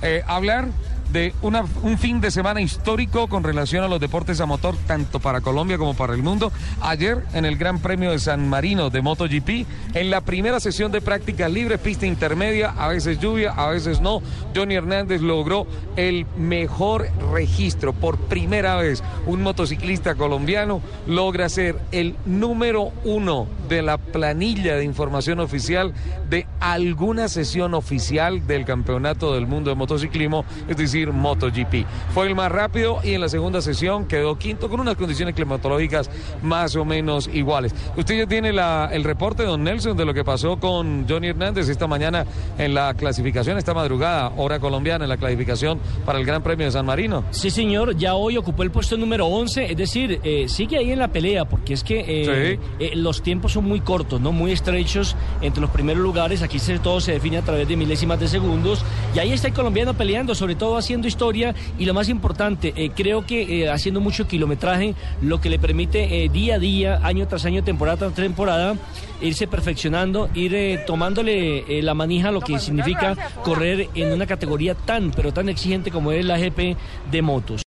Eh, hablar de un fin de semana histórico con relación a los deportes a motor, tanto para Colombia como para el mundo. Ayer, en el Gran Premio de San Marino de MotoGP, en la primera sesión de práctica libre, pista intermedia, a veces lluvia, a veces no, Johnny Hernández logró el mejor registro. Por primera vez, un motociclista colombiano logra ser el número uno de la planilla de información oficial de alguna sesión oficial del Campeonato del Mundo de Motociclismo, es decir, MotoGP. Fue el más rápido y en la segunda sesión quedó quinto con unas condiciones climatológicas más o menos iguales. Usted ya tiene la, el reporte, don Nelson, de lo que pasó con Johnny Hernández esta mañana en la clasificación, esta madrugada, hora colombiana, en la clasificación para el Gran Premio de San Marino. Sí, señor, ya hoy ocupó el puesto número 11, es decir, eh, sigue ahí en la pelea, porque es que eh, eh, los tiempos son muy cortos, no muy estrechos entre los primeros lugares, aquí se, todo se define a través de milésimas de segundos, y ahí está el colombiano peleando, sobre todo haciendo historia y lo más importante, eh, creo que eh, haciendo mucho kilometraje, lo que le permite eh, día a día, año tras año, temporada tras temporada, irse perfeccionando, ir tomándole la manija lo que significa correr en una categoría tan, pero tan exigente como es la GP de motos.